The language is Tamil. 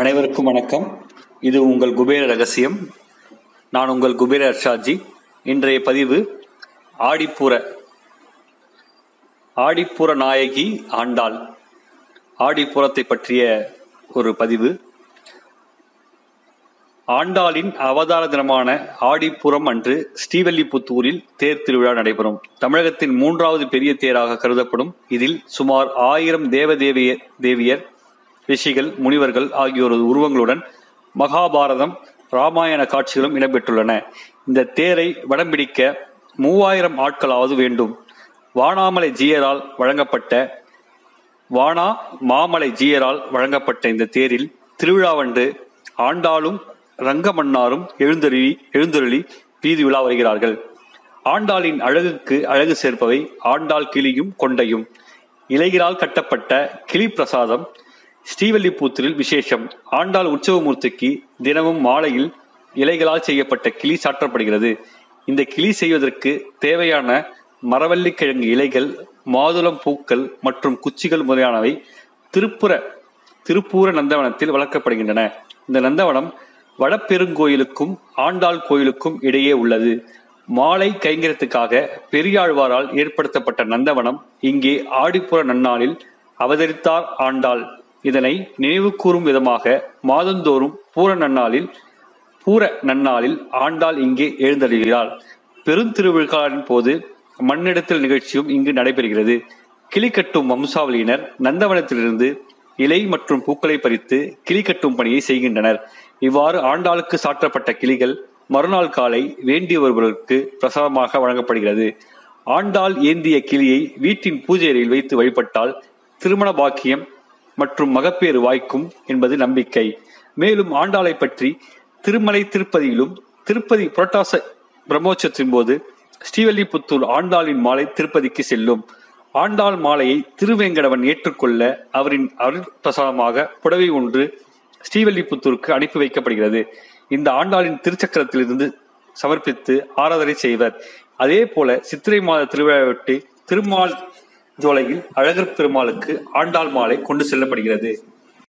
அனைவருக்கும் வணக்கம். இது உங்கள் குபேர ரகசியம். நான் உங்கள் குபேர அர்ஷாஜி இன்றைய பதிவு ஆடிப்பூர ஆடிப்பூர நாயகி ஆண்டாள். ஆடிப்புறத்தை பற்றிய ஒரு பதிவு. ஆண்டாளின் அவதார தினமான ஆடிப்புறம் அன்று ஸ்ரீவல்லிபுத்தூரில் தேர் திருவிழா நடைபெறும். தமிழகத்தின் மூன்றாவது பெரிய தேராக கருதப்படும். இதில் சுமார் ஆயிரம் தேவதேவிய தேவியர் ரிஷிகள் முனிவர்கள் ஆகியோரது உருவங்களுடன் மகாபாரதம் ராமாயண காட்சிகளும் இடம்பெற்றுள்ளன. இந்த தேரை வடம்பிடிக்க மூவாயிரம் ஆட்களாவது வேண்டும். வானாமலை ஜீயரால் வழங்கப்பட்ட வானா மாமலை ஜீயரால் வழங்கப்பட்ட இந்த தேரில் திருவிழாவன்று ஆண்டாளும் ரங்கமன்னாரும் எழுந்தருளி எழுந்தருளி வீதி விழா வருகிறார்கள். ஆண்டாளின் அழகுக்கு அழகு சேர்ப்பவை ஆண்டாள் கிளியும் கொண்டையும். இலைகளால் கட்டப்பட்ட கிளி பிரசாதம் ஸ்ரீவல்லிபுத்தூரில் விசேஷம். ஆண்டாள் உற்சவமூர்த்திக்கு தினமும் மாலையில் இலைகளால் செய்யப்பட்ட கிளி சாற்றப்படுகிறது. இந்த கிளி செய்வதற்கு தேவையான மரவள்ளிக்கிழங்கு இலைகள் மாதுளம் பூக்கள் மற்றும் குச்சிகள் முதலானவை திருப்புர திருப்பூர நந்தவனத்தில் வளர்க்கப்படுகின்றன. இந்த நந்தவனம் வடபெருங்கோயிலுக்கும் ஆண்டாள் கோயிலுக்கும் இடையே உள்ளது. மாலை கைங்கரத்துக்காக பெரியாழ்வாரால் ஏற்படுத்தப்பட்ட நந்தவனம் இங்கே ஆடிப்புற நன்னாளில் அவதரித்தார் ஆண்டாள். இதனை நினைவு கூறும் விதமாக மாதந்தோறும் பூர நன்னாளில் பூர நன்னாளில் ஆண்டாள் இங்கே எழுந்தருகிறாள். பெருந்திருவிழாவின் போது மண்ணெடுத்தல் நிகழ்ச்சியும் இங்கு நடைபெறுகிறது. கிளி கட்டும் வம்சாவளியினர் நந்தவனத்திலிருந்து இலை மற்றும் பூக்களை பறித்து கிளி கட்டும் பணியை செய்கின்றனர். இவ்வாறு ஆண்டாளுக்கு சாற்றப்பட்ட கிளிகள் மறுநாள் காலை வேண்டி வருபவர்களுக்கு பிரசாதமாக வழங்கப்படுகிறது. ஆண்டாள் ஏந்திய கிளியை வீட்டின் பூஜை அறையில் வைத்து வழிபட்டால் திருமண பாக்கியம் மற்றும் மகப்பேறு வாய்க்கும் என்பது நம்பிக்கை. மேலும் ஆண்டாளை பற்றி திருமலை திருப்பதியிலும் திருப்பதி புரட்டாச பிரம்மோற்சவத்தின் போது ஸ்ரீவல்லிபுத்தூர் ஆண்டாளின் மாலை திருப்பதிக்கு செல்லும். ஆண்டாள் மாலையை திருவேங்கடவன் ஏற்றுக்கொள்ள அவரின் அருட்பிரசாதமாக புடவை ஒன்று ஸ்ரீவல்லிபுத்தூருக்கு அனுப்பி வைக்கப்படுகிறது. இந்த ஆண்டாளின் திருச்சக்கரத்திலிருந்து சமர்ப்பித்து ஆராதனை செய்வர். அதே போல சித்திரை மாத திருவிழாவொட்டி திருமால் ஜோலையில் அழகர் பெருமாளுக்கு ஆண்டாள் மாலை கொண்டு செல்லப்படுகிறது.